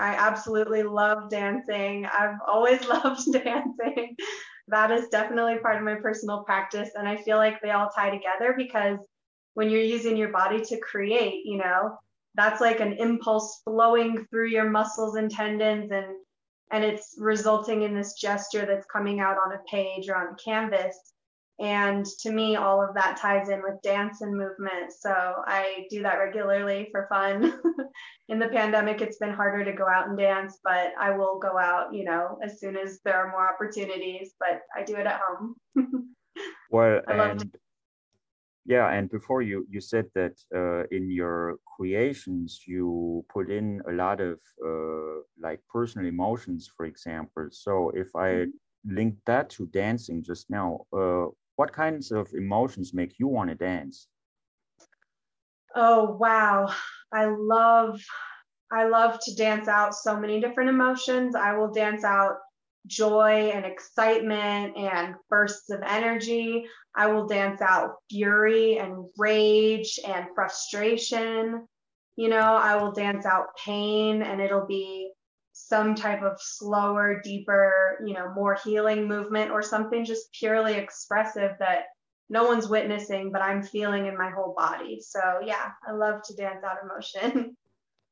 I absolutely love dancing. I've always loved dancing. That is definitely part of my personal practice. And I feel like they all tie together because when you're using your body to create, you know, that's like an impulse flowing through your muscles and tendons and and it's resulting in this gesture that's coming out on a page or on canvas and to me, all of that ties in with dance and movement. So I do that regularly for fun. in the pandemic, it's been harder to go out and dance, but I will go out, you know, as soon as there are more opportunities, but I do it at home. well, and yeah, and before you, you said that uh, in your creations, you put in a lot of uh, like personal emotions, for example. So if I mm-hmm. link that to dancing just now, uh, what kinds of emotions make you want to dance? Oh wow. I love I love to dance out so many different emotions. I will dance out joy and excitement and bursts of energy. I will dance out fury and rage and frustration. You know, I will dance out pain and it'll be some type of slower, deeper, you know, more healing movement or something just purely expressive that no one's witnessing, but I'm feeling in my whole body. So yeah, I love to dance out emotion.